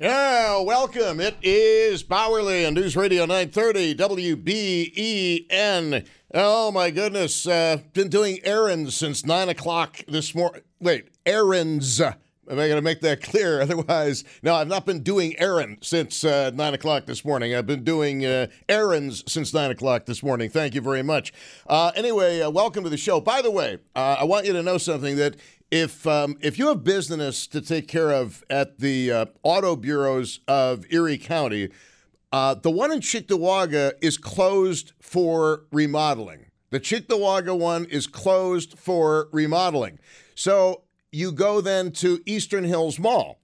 Yeah, welcome. It is Bauerle on News Radio 930 WBEN. Oh, my goodness. Uh, been doing errands since 9 o'clock this morning. Wait, errands. Am I going to make that clear. Otherwise, no, I've not been doing errands since uh, 9 o'clock this morning. I've been doing uh, errands since 9 o'clock this morning. Thank you very much. Uh, anyway, uh, welcome to the show. By the way, uh, I want you to know something that if um, if you have business to take care of at the uh, auto bureaus of Erie County, uh, the one in Cheektowaga is closed for remodeling. The Cheektowaga one is closed for remodeling. So you go then to Eastern Hills Mall.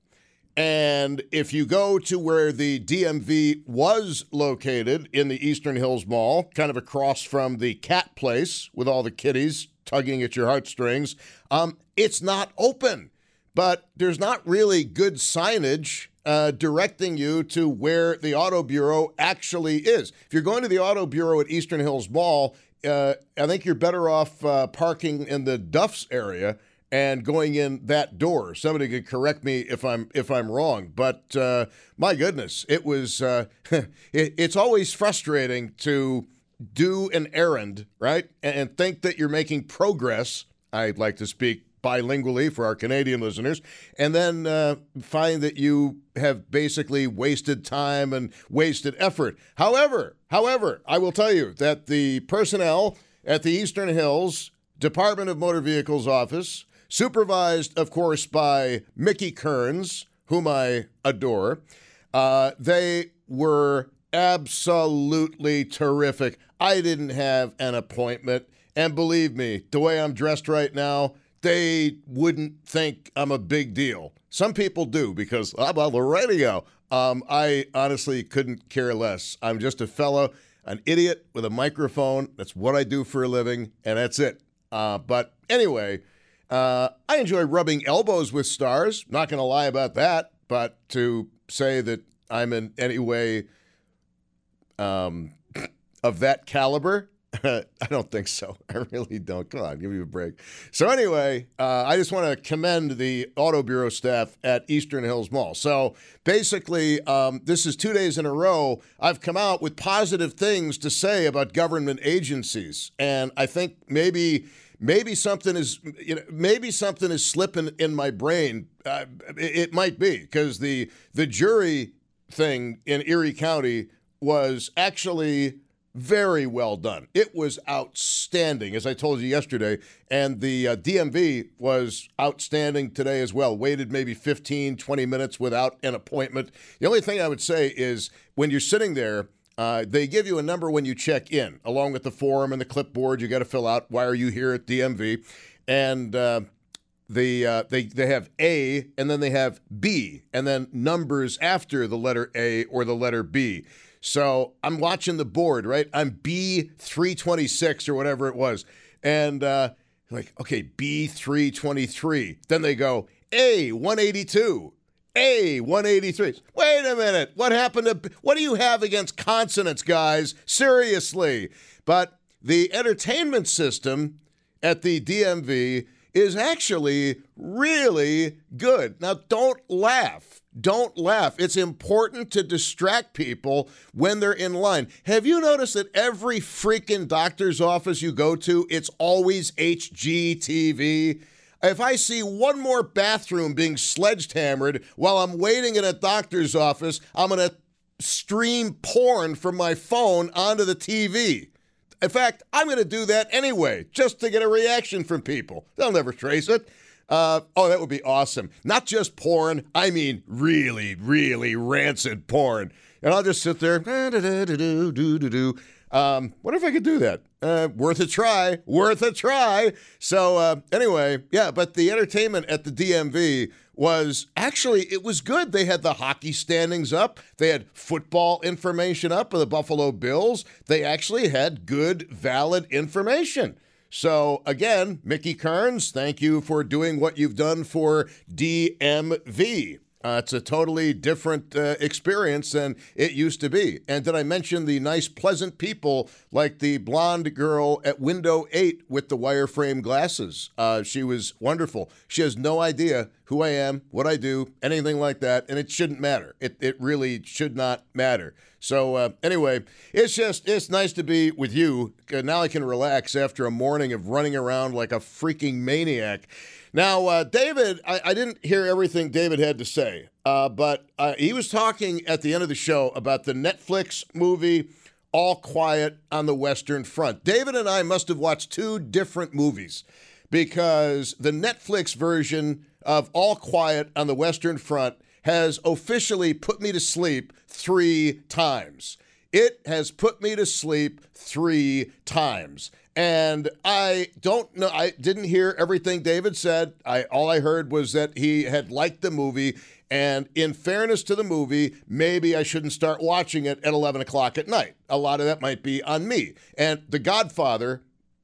And if you go to where the DMV was located in the Eastern Hills Mall, kind of across from the cat place with all the kitties tugging at your heartstrings, um, it's not open. But there's not really good signage uh, directing you to where the Auto Bureau actually is. If you're going to the Auto Bureau at Eastern Hills Mall, uh, I think you're better off uh, parking in the Duff's area and going in that door. Somebody could correct me if I'm if I'm wrong, but uh, my goodness, it was. Uh, it, it's always frustrating to do an errand, right, and, and think that you're making progress. I'd like to speak bilingually for our Canadian listeners, and then uh, find that you have basically wasted time and wasted effort. However, however, I will tell you that the personnel at the Eastern Hills Department of Motor Vehicles office supervised, of course, by Mickey Kearns, whom I adore. Uh, they were absolutely terrific. I didn't have an appointment. And believe me, the way I'm dressed right now, they wouldn't think I'm a big deal. Some people do because I'm on the radio. Um, I honestly couldn't care less. I'm just a fellow, an idiot with a microphone. That's what I do for a living, and that's it. Uh, but anyway, uh, I enjoy rubbing elbows with stars. Not going to lie about that. But to say that I'm in any way um, of that caliber, I don't think so. I really don't. Come on, give me a break. So anyway, uh, I just want to commend the Auto Bureau staff at Eastern Hills Mall. So basically, um, this is two days in a row. I've come out with positive things to say about government agencies, and I think maybe maybe something is you know maybe something is slipping in my brain. Uh, it, it might be because the the jury thing in Erie County was actually very well done. It was outstanding, as I told you yesterday. And the uh, DMV was outstanding today as well. Waited maybe 15, 20 minutes without an appointment. The only thing I would say is when you're sitting there, uh, they give you a number when you check in, along with the form and the clipboard you got to fill out. Why are you here at DMV? And uh, the uh, they they have A and then they have B and then numbers after the letter A or the letter B. So I'm watching the board, right? I'm B326 or whatever it was. And uh, like, okay, B323. Then they go A182. A183. Wait a minute. What happened to what do you have against consonants, guys? Seriously. But the entertainment system at the DMV is actually really good. Now, don't laugh. Don't laugh. It's important to distract people when they're in line. Have you noticed that every freaking doctor's office you go to, it's always HGTV? If I see one more bathroom being sledgehammered while I'm waiting in a doctor's office, I'm going to stream porn from my phone onto the TV. In fact, I'm going to do that anyway, just to get a reaction from people. They'll never trace it. Uh, oh, that would be awesome. Not just porn, I mean really, really rancid porn. And I'll just sit there, um, what if I could do that? Uh, worth a try, worth a try. So uh, anyway, yeah, but the entertainment at the DMV was actually it was good. They had the hockey standings up. They had football information up of the Buffalo Bills. They actually had good, valid information. So again, Mickey Kearns, thank you for doing what you've done for DMV. Uh, it's a totally different uh, experience than it used to be. And did I mention the nice, pleasant people like the blonde girl at window eight with the wireframe glasses? Uh, she was wonderful. She has no idea who I am, what I do, anything like that, and it shouldn't matter. It, it really should not matter. So uh, anyway, it's just it's nice to be with you. Now I can relax after a morning of running around like a freaking maniac. Now, uh, David, I, I, didn't hear everything David had to say, uh, but uh, he was talking at the end of the show about the Netflix movie All Quiet on the Western Front. David and I must have watched two different movies because the Netflix version of All Quiet on the Western Front has officially put me to sleep three times. It has put me to sleep three times. And I don't know. I didn't hear everything David said. I all I heard was that he had liked the movie. And in fairness to the movie, maybe I shouldn't start watching it at 11 o'clock at night. A lot of that might be on me. And The Godfather,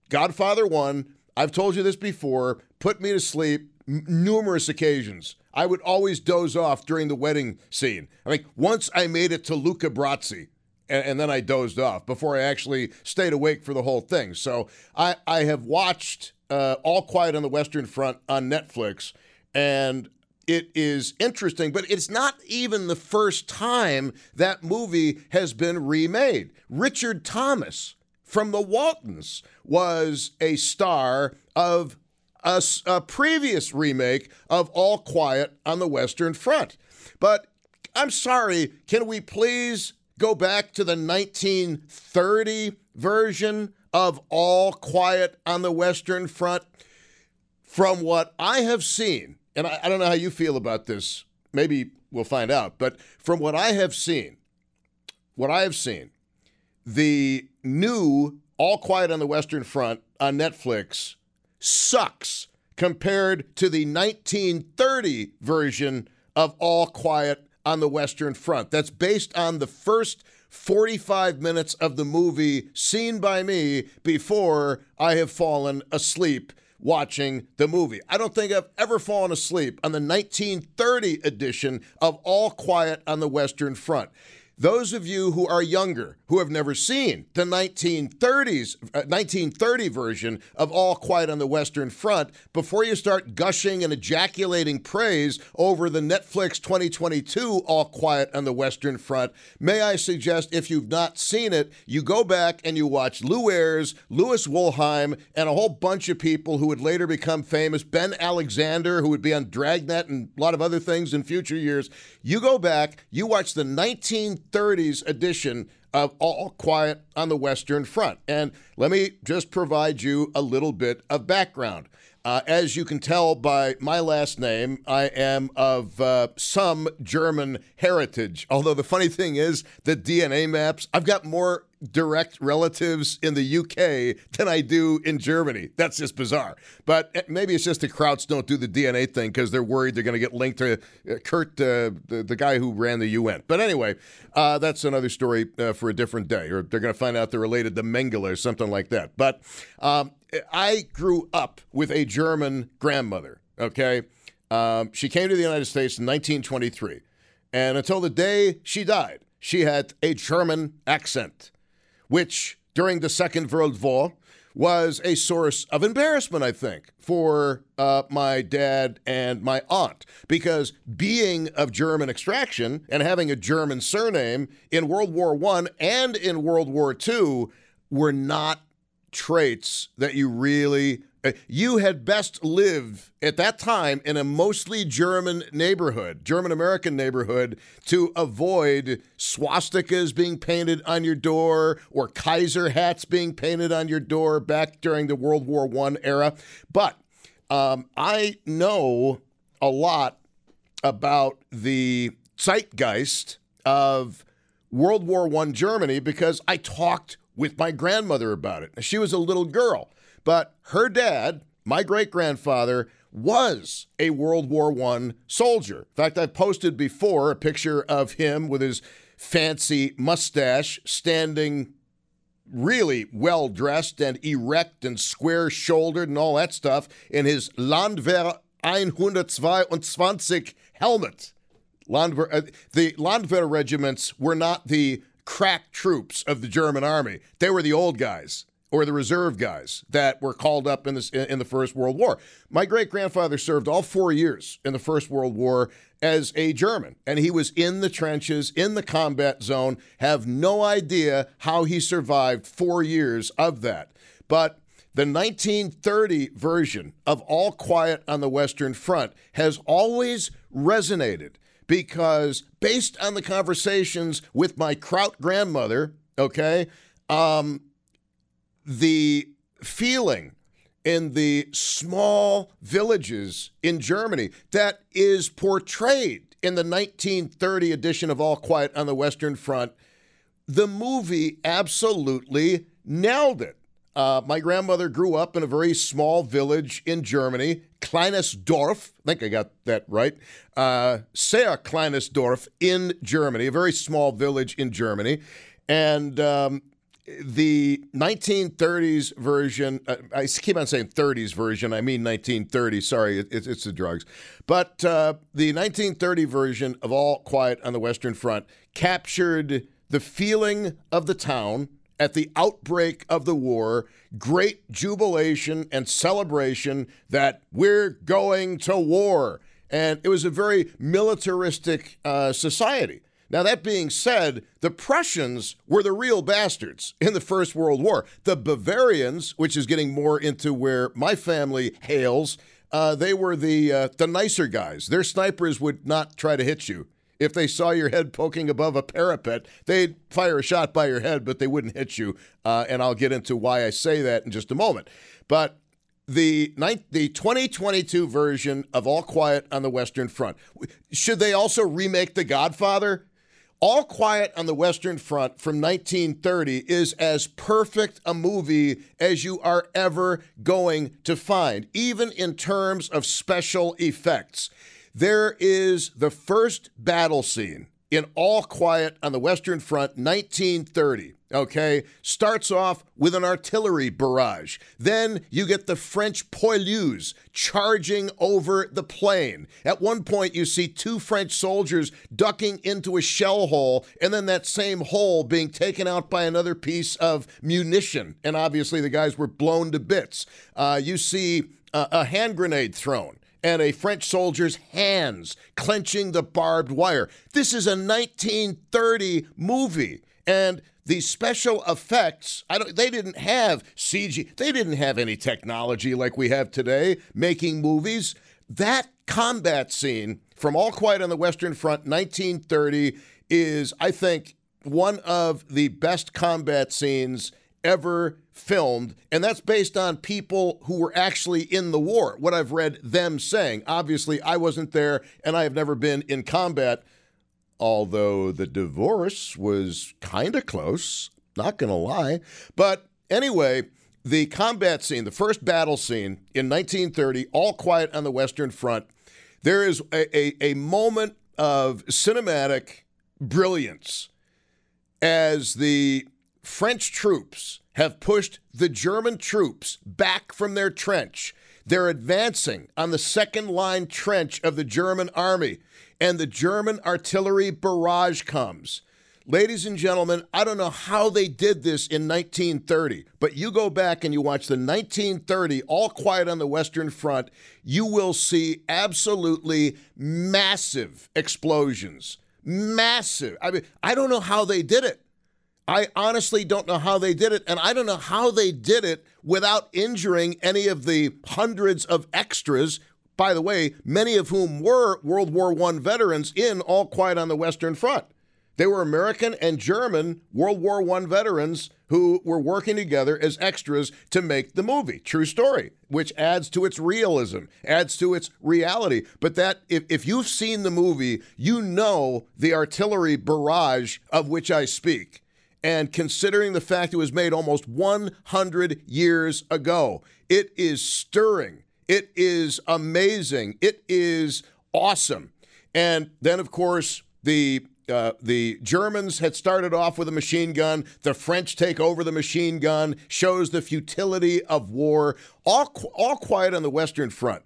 Godfather 1, I've told you this before, put me to sleep m- numerous occasions. I would always doze off during the wedding scene. I mean, once I made it to Luca Brasi, and, and, then I dozed off before I actually stayed awake for the whole thing. So I, I have watched uh, All Quiet on the Western Front on Netflix, and it is interesting, but it's not even the first time that movie has been remade. Richard Thomas from the Waltons was a star of a, a previous remake of All Quiet on the Western Front. But I'm sorry, can we please go back to the 1930 version of All Quiet on the Western Front. From what I have seen, and I, I, don't know how you feel about this, maybe we'll find out, but from what I have seen, what I have seen, the new All Quiet on the Western Front on Netflix sucks compared to the 1930 version of All Quiet on the Western Front. That's based on the first 45 minutes of the movie seen by me before I have fallen asleep watching the movie. I don't think I've ever fallen asleep on the 1930 edition of All Quiet on the Western Front. Those of you who are younger, who have never seen the 1930s, uh, 1930 version of All Quiet on the Western Front, before you start gushing and ejaculating praise over the Netflix 2022 All Quiet on the Western Front, may I suggest if you've not seen it, you go back and you watch Lew Ayres, Louis Wolheim, and a whole bunch of people who would later become famous, Ben Alexander, who would be on Dragnet and a lot of other things in future years. You go back, you watch the 19 30s edition of All Quiet on the Western Front. And let me just provide you a little bit of background. Uh, as you can tell by my last name, I am of uh, some German heritage. Although the funny thing is, the DNA maps, I've got more direct relatives in the UK than I do in Germany. That's just bizarre. But eh, maybe it's just the Krauts don't do the DNA thing because they're worried they're going to get linked to uh, Kurt, uh, the, the guy who ran the UN. But anyway, uh, that's another story uh, for a different day. Or they're going to find out they're related to Mengele or something like that. But um, I grew up with a German grandmother, okay? Um, she came to the United States in 1923. And until the day she died, she had a German accent which during the Second World War was a source of embarrassment, I think, for uh, my dad and my aunt. Because being of German extraction and having a German surname in World War I and in World War II were not traits that you really You had best live at that time in a mostly German neighborhood, German American neighborhood, to avoid swastikas being painted on your door or Kaiser hats being painted on your door back during the World War I era. But um, I know a lot about the zeitgeist of World War I Germany because I talked with my grandmother about it. She was a little girl, but her dad, my great grandfather, was a World War I soldier. In fact, I've posted before a picture of him with his fancy mustache standing really well dressed and erect and square shouldered and all that stuff in his Landwehr 122 helmet. Landwehr, uh, the Landwehr regiments were not the crack troops of the German army. They were the old guys or the reserve guys that were called up in, this, in the First World War. My great grandfather served all four years in the First World War as a German, and he was in the trenches, in the combat zone. Have no idea how he survived four years of that. But the 1930 version of All Quiet on the Western Front has always resonated because, based on the conversations with my Kraut grandmother, okay, um, the feeling in the small villages in Germany that is portrayed in the 1930 edition of All Quiet on the Western Front, the movie absolutely nailed it. Uh, my grandmother grew up in a very small village in Germany, Kleines Dorf. I think I got that right. Uh, sehr kleines Dorf in Germany, a very small village in Germany. And um, the 1930s version, uh, I keep on saying 30s version, I mean 1930. Sorry, it, it's, it's the drugs. But uh, the 1930 version of All Quiet on the Western Front captured the feeling of the town at the outbreak of the war, great jubilation and celebration that we're going to war. And it was a very militaristic uh, society. Now, that being said, the Prussians were the real bastards in the First World War. The Bavarians, which is getting more into where my family hails, uh, they were the uh, the nicer guys. Their snipers would not try to hit you. If they saw your head poking above a parapet, they'd fire a shot by your head, but they wouldn't hit you. Uh, and I'll get into why I say that in just a moment. But the the 2022 version of All Quiet on the Western Front. Should they also remake The Godfather? All Quiet on the Western Front from 1930 is as perfect a movie as you are ever going to find, even in terms of special effects. There is the first battle scene in All Quiet on the Western Front, 1930. Okay, starts off with an artillery barrage. Then you get the French poilus charging over the plain. At one point, you see two French soldiers ducking into a shell hole, and then that same hole being taken out by another piece of munition. And obviously, the guys were blown to bits. Uh, you see uh, a hand grenade thrown and a French soldier's hands clenching the barbed wire. This is a 1930 movie, and the special effects, I don't, they didn't have CG, they didn't have any technology like we have today making movies. That combat scene from All Quiet on the Western Front, 1930, is, I think, one of the best combat scenes ever filmed, and that's based on people who were actually in the war, what I've read them saying. Obviously, I wasn't there, and I have never been in combat, although the divorce was kind of close, not going to lie. But anyway, the combat scene, the first battle scene in 1930, all quiet on the Western Front, there is a, a, a moment of cinematic brilliance as the French troops have pushed the German troops back from their trench. They're advancing on the second line trench of the German army, and the German artillery barrage comes. Ladies and gentlemen, I don't know how they did this in 1930, but you go back and you watch the 1930 All Quiet on the Western Front, you will see absolutely massive explosions. Massive. I mean, I don't know how they did it. I honestly don't know how they did it, and I don't know how they did it without injuring any of the hundreds of extras. By the way, many of whom were World War I veterans in All Quiet on the Western Front. They were American and German World War I veterans who were working together as extras to make the movie. True story, which adds to its realism, adds to its reality. But that, if, if you've seen the movie, you know the artillery barrage of which I speak. And considering the fact it was made almost 100 years ago, it is stirring. It is amazing. It is awesome. And then, of course, the uh, the Germans had started off with a machine gun. The French take over the machine gun, shows the futility of war. All, all quiet on the Western Front.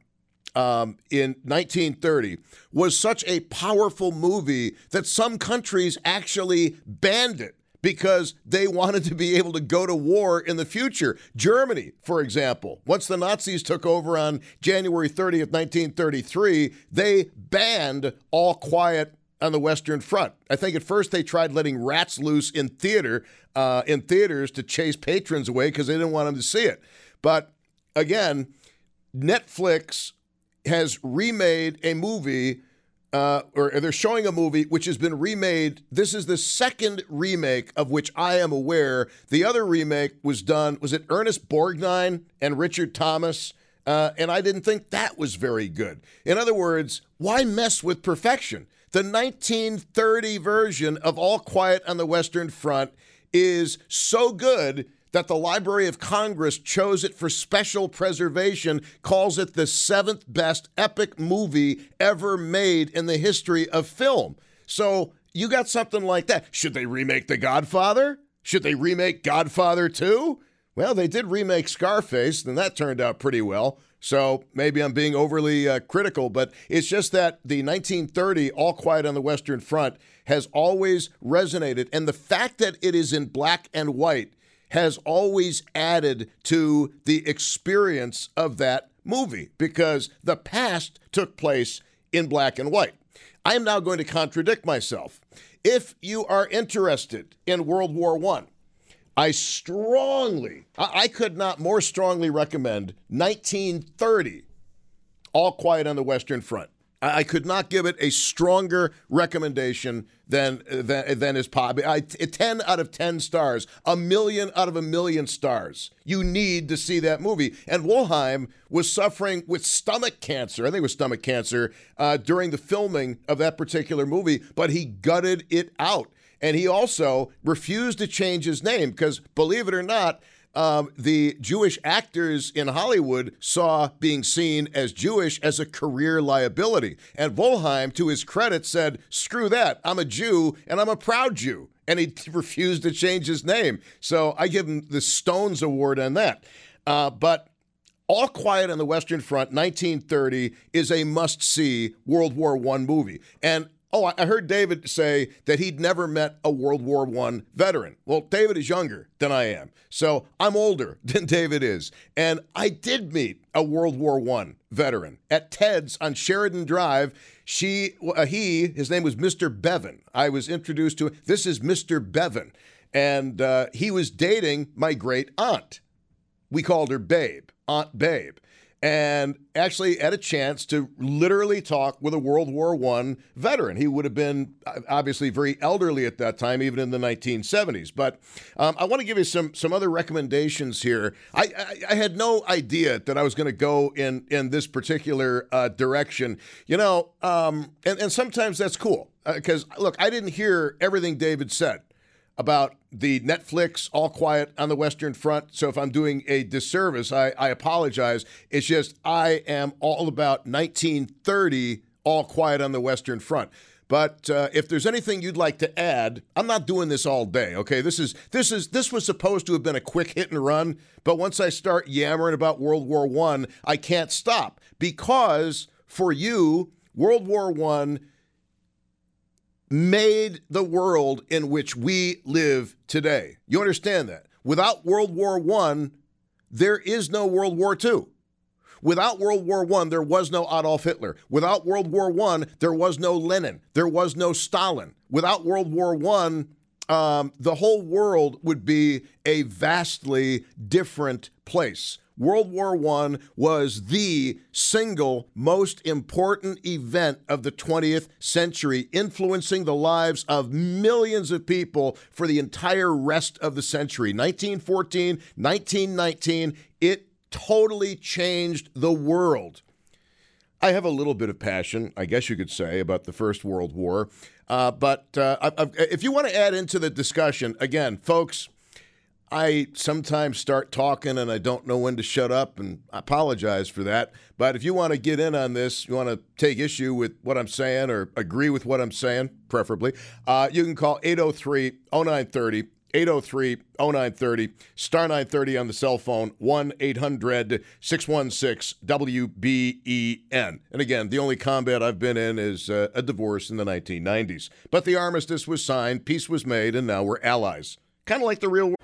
Um, in 1930 was such a powerful movie that some countries actually banned it because they wanted to be able to go to war in the future. Germany, for example, once the Nazis took over on January 30th, 1933, they banned All Quiet on the Western Front. I think at first they tried letting rats loose in theater, uh, in theaters to chase patrons away because they didn't want them to see it. But again, Netflix has remade a movie, uh, or they're showing a movie which has been remade. This is the second remake of which I am aware. The other remake was done, was it Ernest Borgnine and Richard Thomas? Uh, and I didn't think that was very good. In other words, why mess with perfection? The 1930 version of All Quiet on the Western Front is so good that the Library of Congress chose it for special preservation, calls it the seventh best epic movie ever made in the history of film. So you got something like that. Should they remake The Godfather? Should they remake Godfather 2? Well, they did remake Scarface, and that turned out pretty well. So maybe I'm being overly uh, critical, but it's just that the 1930 All Quiet on the Western Front has always resonated. And the fact that it is in black and white has always added to the experience of that movie because the past took place in black and white. I am now going to contradict myself. If you are interested in World War I, I strongly, I could not more strongly recommend 1930, All Quiet on the Western Front. I could not give it a stronger recommendation than than, than is pop. I, 10 out of 10 stars, a million out of a million stars. You need to see that movie. And Wolheim was suffering with stomach cancer. I think it was stomach cancer uh, during the filming of that particular movie, but he gutted it out. And he also refused to change his name because, believe it or not, um, the Jewish actors in Hollywood saw being seen as Jewish as a career liability. And Wolheim, to his credit, said, Screw that. I'm a Jew and I'm a proud Jew. And he refused to change his name. So I give him the Stones Award on that. Uh, but all Quiet on the Western Front, 1930, is a must see World War I movie. And Oh, I heard David say that he'd never met a World War I veteran. Well, David is younger than I am. So I'm older than David is. And I did meet a World War I veteran at Ted's on Sheridan Drive. She, uh, he, his name was Mr. Bevan. I was introduced to him. This is Mr. Bevan. And uh, he was dating my great aunt. We called her Babe, Aunt Babe and actually had a chance to literally talk with a World War I veteran. He would have been uh, obviously very elderly at that time, even in the 1970s. But um, I want to give you some some other recommendations here. I, I, I had no idea that I was going to go in in this particular uh, direction. You know, um, and and sometimes that's cool because uh, look, I didn't hear everything David said about the Netflix All Quiet on the Western Front. So if I'm doing a disservice, I, I apologize. It's just I am all about 1930 All Quiet on the Western Front. But uh, if there's anything you'd like to add, I'm not doing this all day. Okay, this is this is this was supposed to have been a quick hit and run, but once I start yammering about World War One, I, I can't stop because for you, World War One made the world in which we live today. You understand that? Without World War I, there is no World War II. Without World War I, there was no Adolf Hitler. Without World War I, there was no Lenin. There was no Stalin. Without World War I, um, the whole world would be a vastly different place. World War I was the single most important event of the 20th century, influencing the lives of millions of people for the entire rest of the century. 1914, 1919, it totally changed the world. I have a little bit of passion, I guess you could say, about the First World War. Uh, but uh, if you want to add into the discussion, again, folks, I sometimes start talking and I don't know when to shut up, and I apologize for that. But if you want to get in on this, you want to take issue with what I'm saying or agree with what I'm saying, preferably, uh, you can call 803 0930. 803 0930, star 930 on the cell phone, 1 800 616 WBEN. And again, the only combat I've been in is uh, a divorce in the 1990s. But the armistice was signed, peace was made, and now we're allies. Kind of like the real world.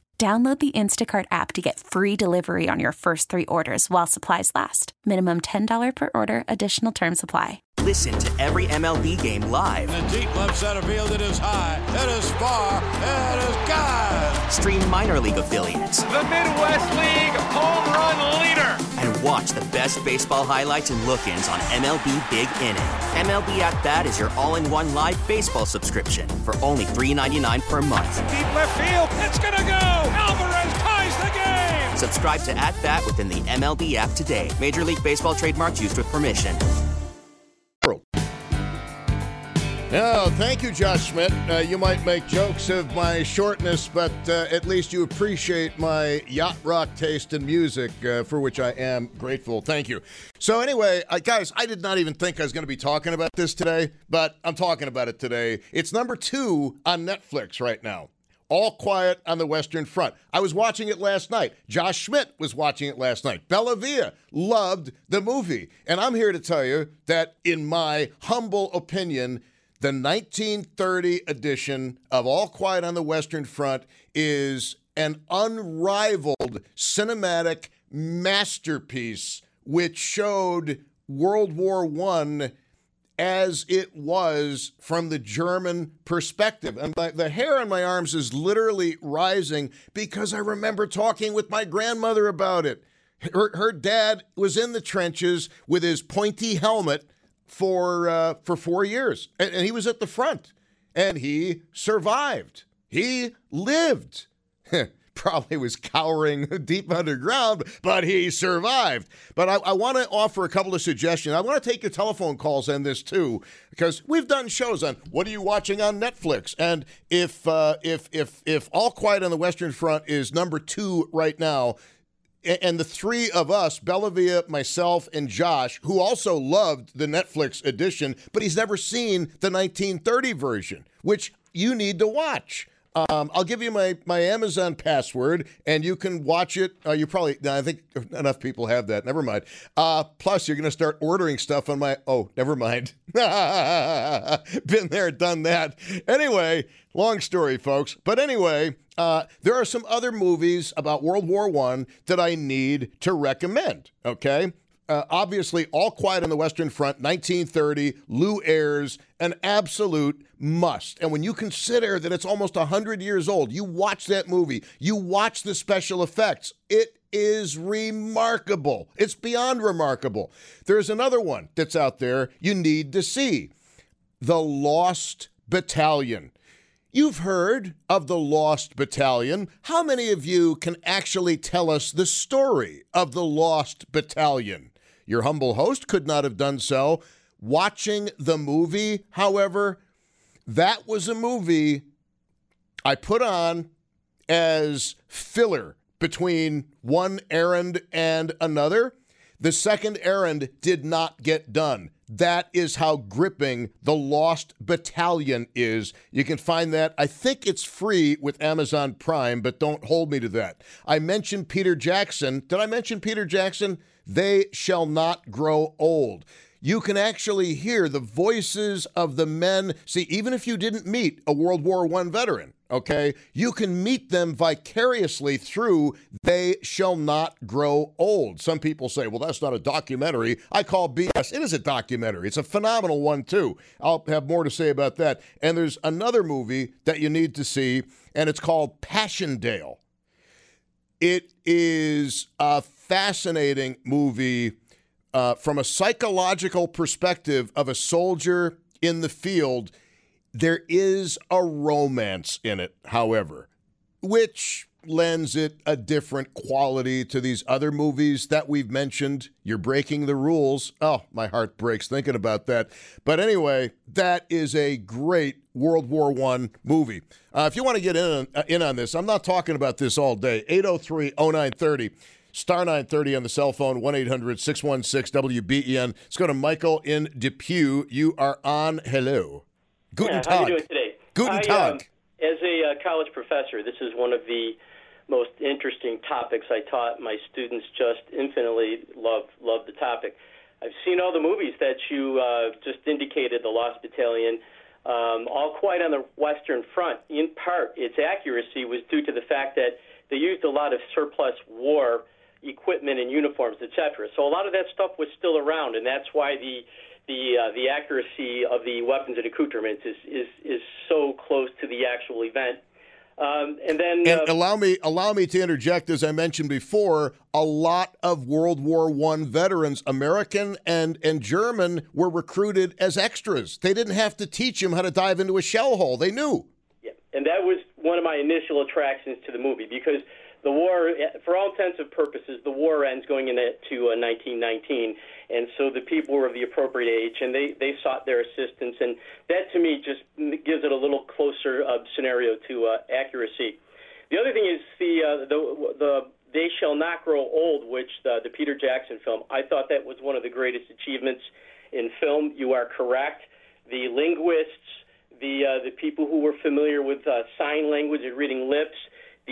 Download the Instacart app to get free delivery on your first three orders while supplies last. Minimum $10 per order, additional term supply. Listen to every MLB game live. In the deep left center field, it is high, it is far, it is God. Stream minor league affiliates. The Midwest League home run leader. And watch the best baseball highlights and look ins on MLB Big Inning. MLB At Bat is your all in one live baseball subscription for only $3.99 per month. Deep left field, it's going to go. Subscribe to At Bat within the MLB app today. Major League Baseball trademarks used with permission. No, thank you, Josh Schmidt. Uh, you might make jokes of my shortness, but uh, at least you appreciate my yacht rock taste in music, uh, for which I am grateful. Thank you. So, anyway, uh, guys, I did not even think I was going to be talking about this today, but I'm talking about it today. It's number two on Netflix right now. All Quiet on the Western Front. I was watching it last night. Josh Schmidt was watching it last night. Bellavia loved the movie. And I'm here to tell you that, in my humble opinion, the 1930 edition of All Quiet on the Western Front is an unrivaled cinematic masterpiece which showed World War I as it was from the German perspective. And my, the hair on my arms is literally rising because I remember talking with my grandmother about it. Her, her dad was in the trenches with his pointy helmet for uh, for four years, and, and he was at the front, and he survived. He lived. Probably was cowering deep underground, but he survived. But I, I want to offer a couple of suggestions. I want to take your telephone calls on this too, because we've done shows on what are you watching on Netflix, and if uh, if if if All Quiet on the Western Front is number two right now, and the three of us, Bellavia, myself, and Josh, who also loved the Netflix edition, but he's never seen the 1930 version, which you need to watch. Um, I'll give you my, my Amazon password, and you can watch it. Uh, you probably, I think enough people have that. Never mind. Uh, plus, you're going to start ordering stuff on my. Oh, never mind. Been there, done that. Anyway, long story, folks. But anyway, uh, there are some other movies about World War One that I need to recommend. Okay. Uh, obviously, All Quiet on the Western Front, 1930, Lew Ayres, an absolute must. And when you consider that it's almost 100 years old, you watch that movie, you watch the special effects, it is remarkable. It's beyond remarkable. There's another one that's out there you need to see The Lost Battalion. You've heard of the Lost Battalion. How many of you can actually tell us the story of the Lost Battalion? Your humble host could not have done so. Watching the movie, however, that was a movie I put on as filler between one errand and another. The second errand did not get done. That is how gripping The Lost Battalion is. You can find that. I think it's free with Amazon Prime, but don't hold me to that. I mentioned Peter Jackson. Did I mention Peter Jackson? They shall not grow old you can actually hear the voices of the men. See, even if you didn't meet a World War I veteran, okay, you can meet them vicariously through They Shall Not Grow Old. Some people say, well, that's not a documentary. I call BS. It is a documentary. It's a phenomenal one, too. I'll have more to say about that. And there's another movie that you need to see, and it's called Passchendaele. It is a fascinating movie uh, from a psychological perspective of a soldier in the field, there is a romance in it, however, which lends it a different quality to these other movies that we've mentioned. You're breaking the rules. Oh, my heart breaks thinking about that. But anyway, that is a great World War One movie. Uh, if you want to get in, uh, in on this, I'm not talking about this all day. 803 0930. Star 930 on the cell phone, 1 800 616 WBEN. Let's go to Michael in Depew. You are on. Hello. Guten yeah, Tag. How are you doing today? Guten I, Tag. Um, as a uh, college professor, this is one of the most interesting topics I taught. My students just infinitely love love the topic. I've seen all the movies that you uh, just indicated, The Lost Battalion, um, all quite on the Western Front. In part, its accuracy was due to the fact that they used a lot of surplus war equipment and uniforms, etc. So a lot of that stuff was still around, and that's why the the uh, the accuracy of the weapons and accoutrements is is is so close to the actual event. Um, and then, and uh, allow me allow me to interject, as I mentioned before, a lot of World War One veterans, American and and German, were recruited as extras. They didn't have to teach them how to dive into a shell hole; they knew. Yeah, and that was one of my initial attractions to the movie because the war, for all intents and purposes, the war ends going into uh, 1919, and so the people were of the appropriate age, and they they sought their assistance, and that to me just gives it a little closer uh, scenario to uh, accuracy. The other thing is the uh, the the They Shall Not Grow Old, which the, the Peter Jackson film. I thought that was one of the greatest achievements in film. You are correct. The linguists, the uh, the people who were familiar with uh, sign language and reading lips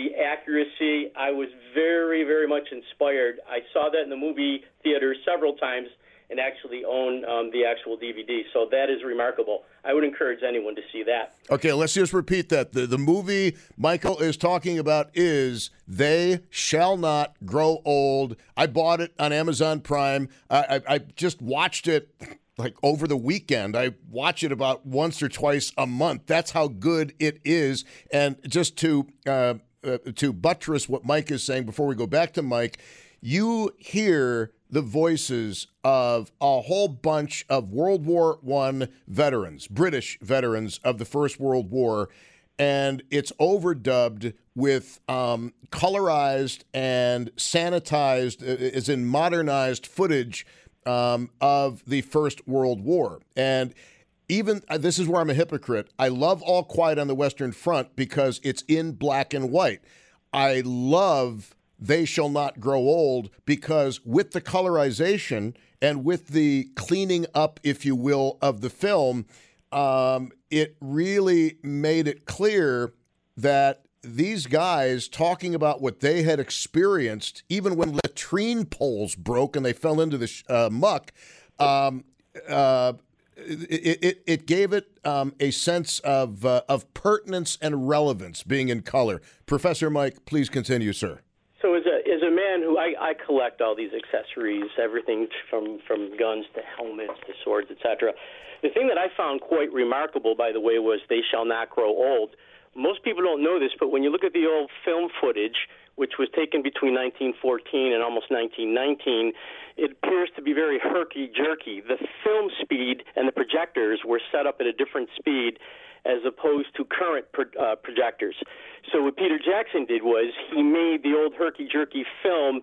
the accuracy. I was very, very much inspired. I saw that in the movie theater several times and actually own um, the actual DVD. So that is remarkable. I would encourage anyone to see that. Okay, let's just repeat that. The, the movie Michael is talking about is They Shall Not Grow Old. I bought it on Amazon Prime. I, I, I just watched it like over the weekend. I watch it about once or twice a month. That's how good it is. And just to uh, uh, to buttress what Mike is saying before we go back to Mike, you hear the voices of a whole bunch of World War One veterans, British veterans of the First World War, and it's overdubbed with um, colorized and sanitized, as uh, in modernized footage um, of the First World War, and even uh, this is where I'm a hypocrite. I love All Quiet on the Western Front because it's in black and white. I love They Shall Not Grow Old because with the colorization and with the cleaning up, if you will, of the film, um, it really made it clear that these guys talking about what they had experienced, even when latrine poles broke and they fell into the uh, muck. Um, uh, it, it, it gave it um, a sense of uh, of pertinence and relevance being in color. Professor Mike, please continue, sir. So as a as a man who I, I collect all these accessories, everything from from guns to helmets to swords, etc. The thing that I found quite remarkable, by the way, was they shall not grow old. Most people don't know this, but when you look at the old film footage, which was taken between 1914 and almost 1919, it appears to be very herky jerky. The film speed and the projectors were set up at a different speed, as opposed to current pro- uh, projectors. So what Peter Jackson did was he made the old herky jerky film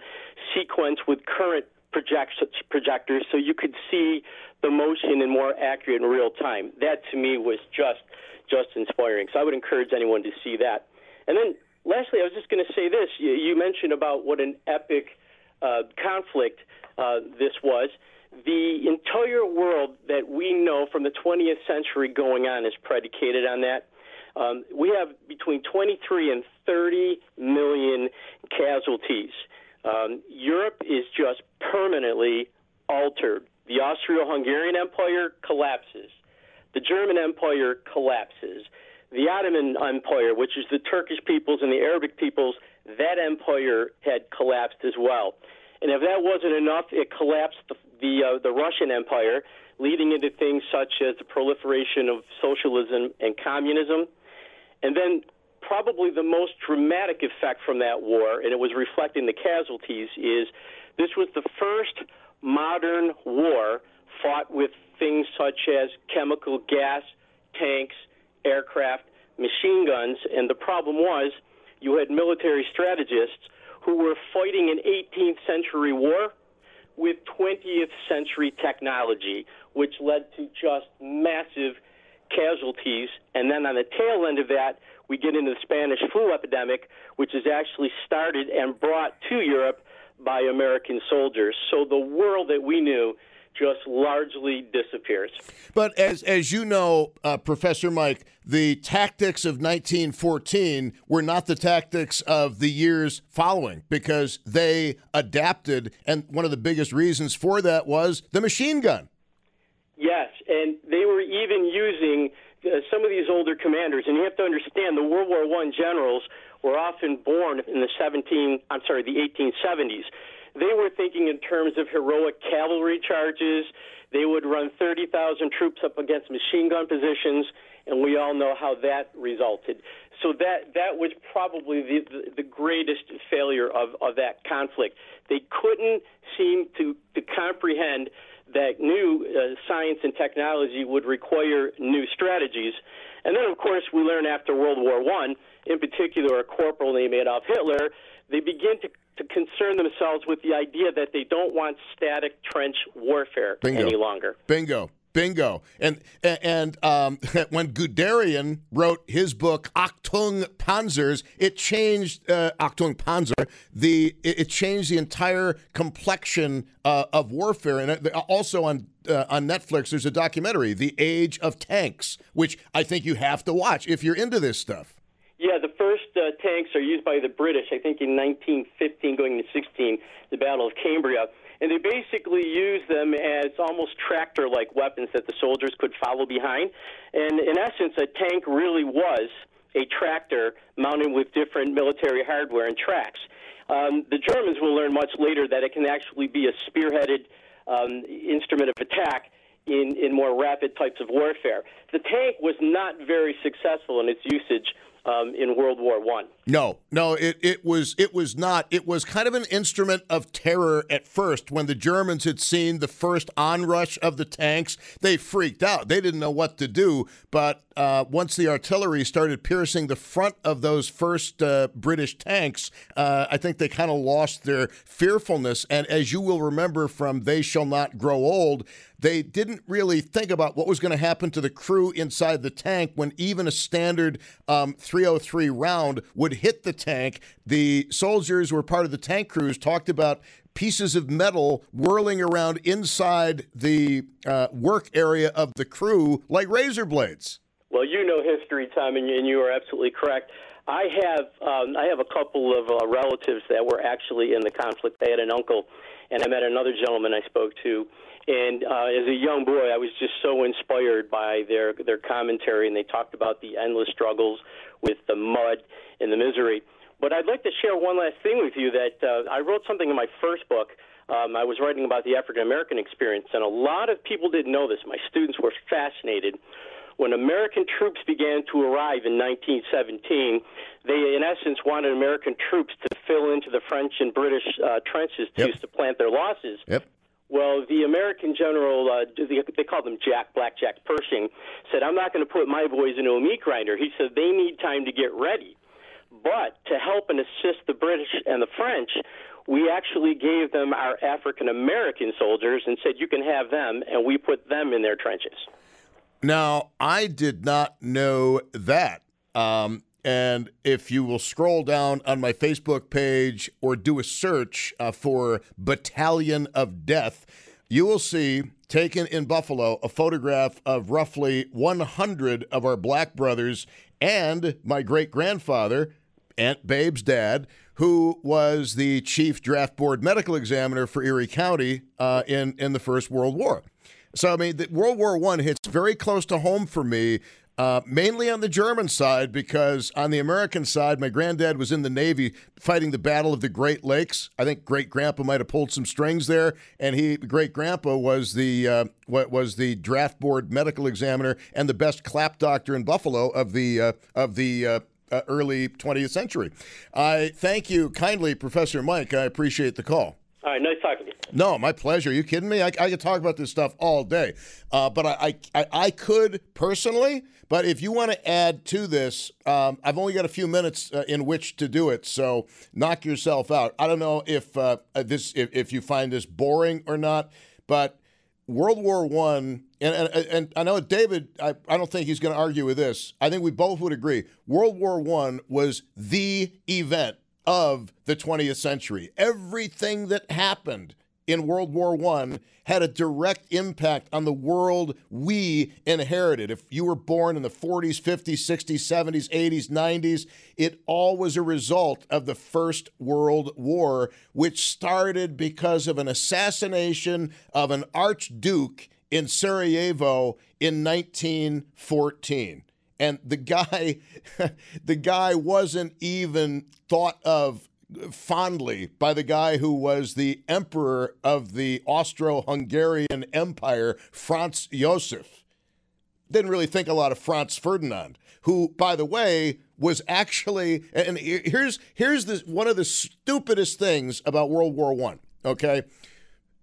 sequence with current project- projectors so you could see the motion in more accurate and real time. That to me was just just inspiring. So I would encourage anyone to see that. And then lastly, I was just going to say this: you, you, mentioned about what an epic uh, conflict uh, this was. The entire world that we know from the 20th century going on is predicated on that. Um, we have between 23 and 30 million casualties. Um, Europe is just permanently altered. The Austro Hungarian Empire collapses. The German Empire collapses. The Ottoman Empire, which is the Turkish peoples and the Arabic peoples, that empire had collapsed as well. And if that wasn't enough, it collapsed the the, uh, the Russian Empire, leading into things such as the proliferation of socialism and communism. And then probably the most dramatic effect from that war, and it was reflecting the casualties, is this was the first modern war fought with things such as chemical gas, tanks, aircraft, machine guns, and the problem was you had military strategists who were fighting an 18th century war with 20th century technology, which led to just massive casualties. And then on the tail end of that, we get into the Spanish flu epidemic, which is actually started and brought to Europe by American soldiers. So the world that we knew just largely disappears. But as as you know, uh, Professor Mike, the tactics of 1914 were not the tactics of the years following because they adapted, and one of the biggest reasons for that was the machine gun. Yes, and they were even using uh, some of these older commanders, and you have to understand the World War One generals were often born in the 17, I'm sorry, the 1870s they were thinking in terms of heroic cavalry charges. They would run 30,000 troops up against machine gun positions, and we all know how that resulted. So that that was probably the the, the greatest failure of, of that conflict. They couldn't seem to, to comprehend that new uh, science and technology would require new strategies. And then, of course, we learn after World War One, in particular, a corporal named Adolf Hitler, they begin to to concern themselves with the idea that they don't want static trench warfare Bingo. any longer. Bingo. Bingo. And and um, when Guderian wrote his book Achtung Panzers, it changed uh, Achtung Panzer. The it, changed the entire complexion uh, of warfare. And uh, also on uh, on Netflix, there's a documentary, The Age of Tanks, which I think you have to watch if you're into this stuff. Yeah, the first uh, tanks are used by the British, I think in 1915 going to 16, the Battle of Cambria. And they basically use them as almost tractor like weapons that the soldiers could follow behind. And in essence, a tank really was a tractor mounted with different military hardware and tracks. Um, the Germans will learn much later that it can actually be a spearheaded um, instrument of attack in, in more rapid types of warfare. The tank was not very successful in its usage um, in World War One. No, no, it, it was it was not. It was kind of an instrument of terror at first. When the Germans had seen the first onrush of the tanks, they freaked out. They didn't know what to do. But uh, once the artillery started piercing the front of those first uh, British tanks, uh, I think they kind of lost their fearfulness. And as you will remember from "They Shall Not Grow Old," they didn't really think about what was going to happen to the crew inside the tank when even a standard um, 303 round would hit the tank. The soldiers who were part of the tank crews talked about pieces of metal whirling around inside the uh, work area of the crew like razor blades. Well, you know history, Tom, and you are absolutely correct. I have um, I have a couple of uh, relatives that were actually in the conflict. I had an uncle, and I met another gentleman I spoke to and uh, as a young boy, I was just so inspired by their their commentary, and they talked about the endless struggles with the mud and the misery. But I'd like to share one last thing with you that uh, I wrote something in my first book. Um, I was writing about the African American experience, and a lot of people didn't know this. My students were fascinated. When American troops began to arrive in 1917, they, in essence, wanted American troops to fill into the French and British uh, trenches to, yep. to plant their losses. Yep Well, the American general, uh, they, called him Jack Blackjack Pershing, said, I'm not going to put my boys into a meat grinder. He said they need time to get ready. But to help and assist the British and the French, we actually gave them our African American soldiers and said, you can have them, and we put them in their trenches. Now, I did not know that. Um, and if you will scroll down on my Facebook page or do a search uh, for Battalion of Death, you will see taken in Buffalo a photograph of roughly 100 of our black brothers and my great grandfather, Aunt Babe's dad, who was the chief draft board medical examiner for Erie County uh, in, in the First World War. So, I mean, World War One hits very close to home for me uh, mainly on the German side, because on the American side, my granddad was in the Navy fighting the Battle of the Great Lakes. I think great grandpa might have pulled some strings there, and he great grandpa was the uh, what was the draft board medical examiner and the best clap doctor in Buffalo of the uh, of the uh, uh, early 20th century. I thank you kindly, Professor Mike. I appreciate the call. All right, nice talking to you. No, my pleasure. Are you kidding me? I, I could talk about this stuff all day, uh, but I, I I could personally. But if you want to add to this, um, I've only got a few minutes uh, in which to do it, so knock yourself out. I don't know if uh, this if, if you find this boring or not, but World War One, and, and, and I know David. I, I don't think he's going to argue with this. I think we both would agree. World War One was the event of the 20th century. Everything that happened in World War I had a direct impact on the world we inherited. If you were born in the 40s, 50s, 60s, 70s, 80s, 90s, it all was a result of the First World War, which started because of an assassination of an archduke in Sarajevo in 1914 and the guy the guy wasn't even thought of fondly by the guy who was the emperor of the Austro-Hungarian Empire, Franz Josef. Didn't really think a lot of Franz Ferdinand, who, by the way, was actually and here's here's this one of the stupidest things about World War One. Okay,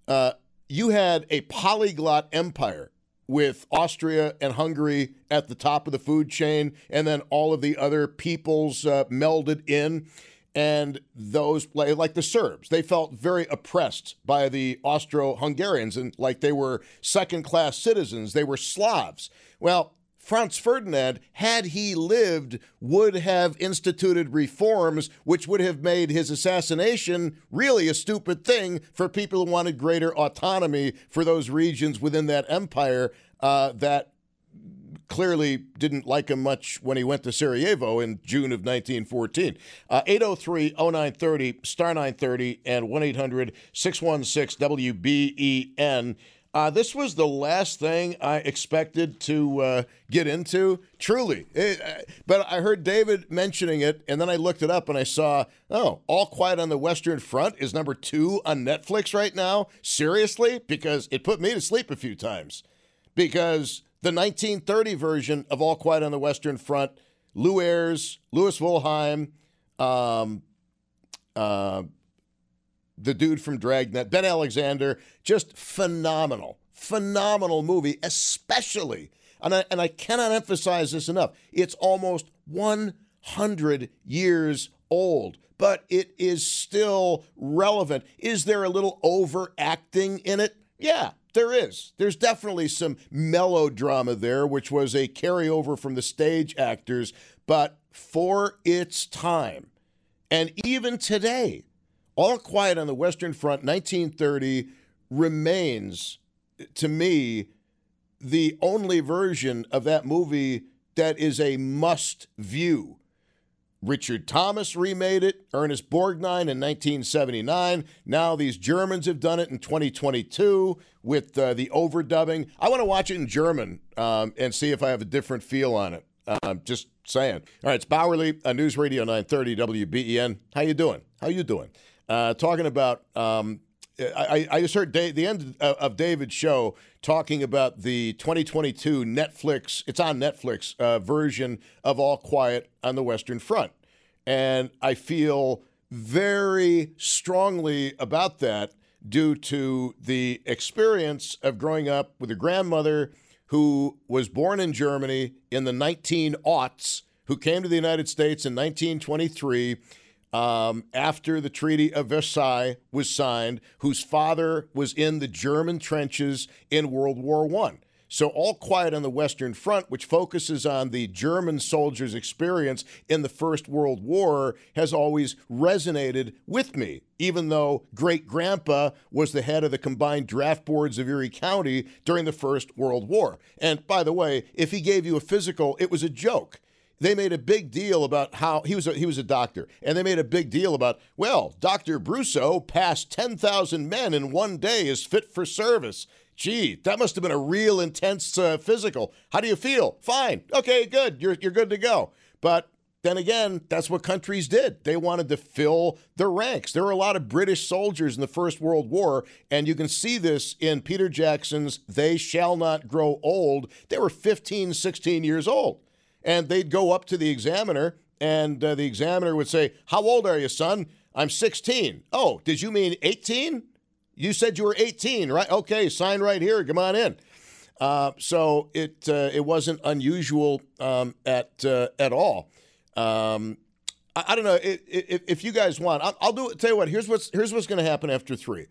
uh, you had a polyglot empire with Austria and Hungary at the top of the food chain, and then all of the other peoples uh, melded in and those like the Serbs, they felt very oppressed by the Austro-Hungarians and like they were second-class citizens. They were Slavs. Well, Franz Ferdinand, had he lived, would have instituted reforms which would have made his assassination really a stupid thing for people who wanted greater autonomy for those regions within that empire uh, that clearly didn't like him much when he went to Sarajevo in June of 1914. 803 0930, star 930, and 1 800 616 WBEN. Uh, this was the last thing I expected to uh, get into, truly. It, uh, but I heard David mentioning it, and then I looked it up and I saw, oh, All Quiet on the Western Front is number two on Netflix right now. Seriously? Because it put me to sleep a few times. Because the 1930 version of All Quiet on the Western Front, Lew Ayres, Louis Wolheim, um, uh, the dude from Dragnet, Ben Alexander, just phenomenal, phenomenal movie, especially, and I, and I cannot emphasize this enough, it's almost 100 years old, but it is still relevant. Is there a little overacting in it? Yeah, there is. There's definitely some melodrama there, which was a carryover from the stage actors, but for its time, and even today, All Quiet on the Western Front, 1930, remains, to me, the only version of that movie that is a must view. Richard Thomas remade it, Ernest Borgnine in 1979. Now these Germans have done it in 2022 with uh, the overdubbing. I want to watch it in German um, and see if I have a different feel on it. Uh, just saying. All right, it's Bauerle, uh, News Radio 930 WBEN. How you doing? How you doing? Uh, talking about um, I, I, just heard Dave, the end of David's show talking about the 2022 Netflix, it's on Netflix, uh, version of All Quiet on the Western Front. And I feel very strongly about that, due to the experience of growing up with a grandmother who was born in Germany in the 19 aughts, who came to the United States in 1923 um, after the Treaty of Versailles was signed, whose father was in the German trenches in World War One. So, All Quiet on the Western Front, which focuses on the German soldiers' experience in the First World War, has always resonated with me, even though great grandpa was the head of the combined draft boards of Erie County during the First World War. And by the way, if he gave you a physical, it was a joke they made a big deal about how he was a, he was a doctor, and they made a big deal about well, Doctor Brusso passed ten thousand men in one day is fit for service. Gee, that must have been a real intense uh, physical. How do you feel? Fine. Okay, good. You're you're good to go. But then again, that's what countries did. They wanted to fill the ranks. There were a lot of British soldiers in the First World War, and you can see this in Peter Jackson's They Shall Not Grow Old. They were 15, 16 years old. And they'd go up to the examiner, and uh, the examiner would say, How old are you, son? I'm 16. Oh, did you mean 18? You said you were 18, right? Okay, sign right here. Come on in. Uh, so it uh, it wasn't unusual um, at uh, at all. Um, I, I, don't know it, it, if you guys want. I'll, I'll, do it. Tell you what. Here's what's here's what's going to happen after three.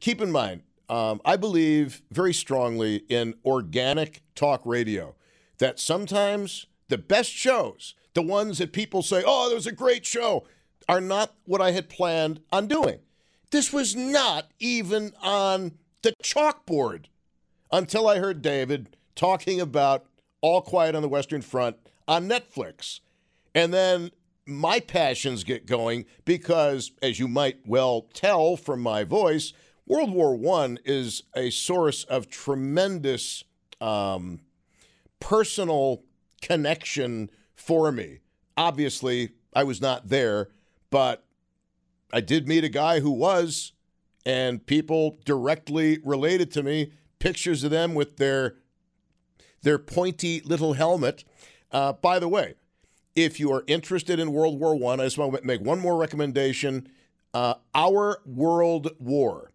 Keep in mind, um, I believe very strongly in organic talk radio. That sometimes the best shows, the ones that people say, "Oh, that was a great show," are not what I had planned on doing. This was not even on the chalkboard until I heard David talking about All Quiet on the Western Front on Netflix. And then my passions get going because, as you might well tell from my voice, World War I is a source of tremendous um, personal connection for me. Obviously, I was not there, but I did meet a guy who was, and people directly related to me, pictures of them with their their pointy little helmet. Uh, by the way, if you are interested in World War One, I, I just want to make one more recommendation. Uh, Our World War,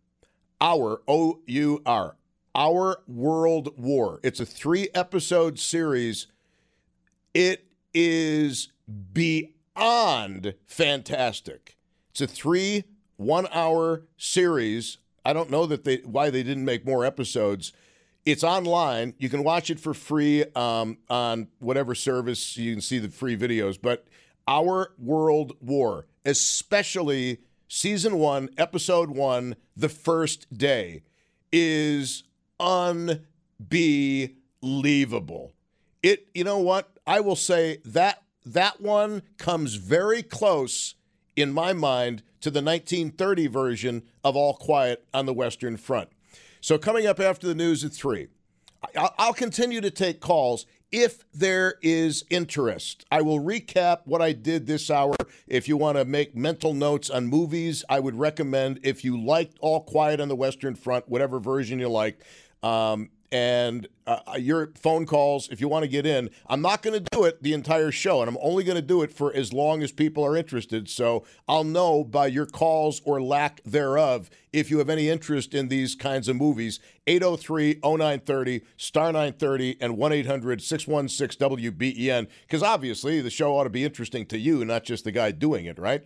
Our O U R, Our World War. It's a three episode series. It is beyond fantastic. It's a three one hour series. I don't know that they why they didn't make more episodes. It's online. You can watch it for free um, on whatever service you can see the free videos. But Our World War, especially season one, episode one, the first day, is unbelievable. It, you know what? I will say that that one comes very close in my mind, to the 1930 version of All Quiet on the Western Front. So, coming up after the news at 3, I'll continue to take calls if there is interest. I will recap what I did this hour. If you want to make mental notes on movies, I would recommend if you liked All Quiet on the Western Front, whatever version you like. Um, and uh, uh, your phone calls if you want to get in. I'm not going to do it the entire show, and I'm only going to do it for as long as people are interested. So I'll know by your calls or lack thereof if you have any interest in these kinds of movies. 803 0930, star 930, and 1 800 616 WBEN. Because obviously the show ought to be interesting to you, not just the guy doing it, right?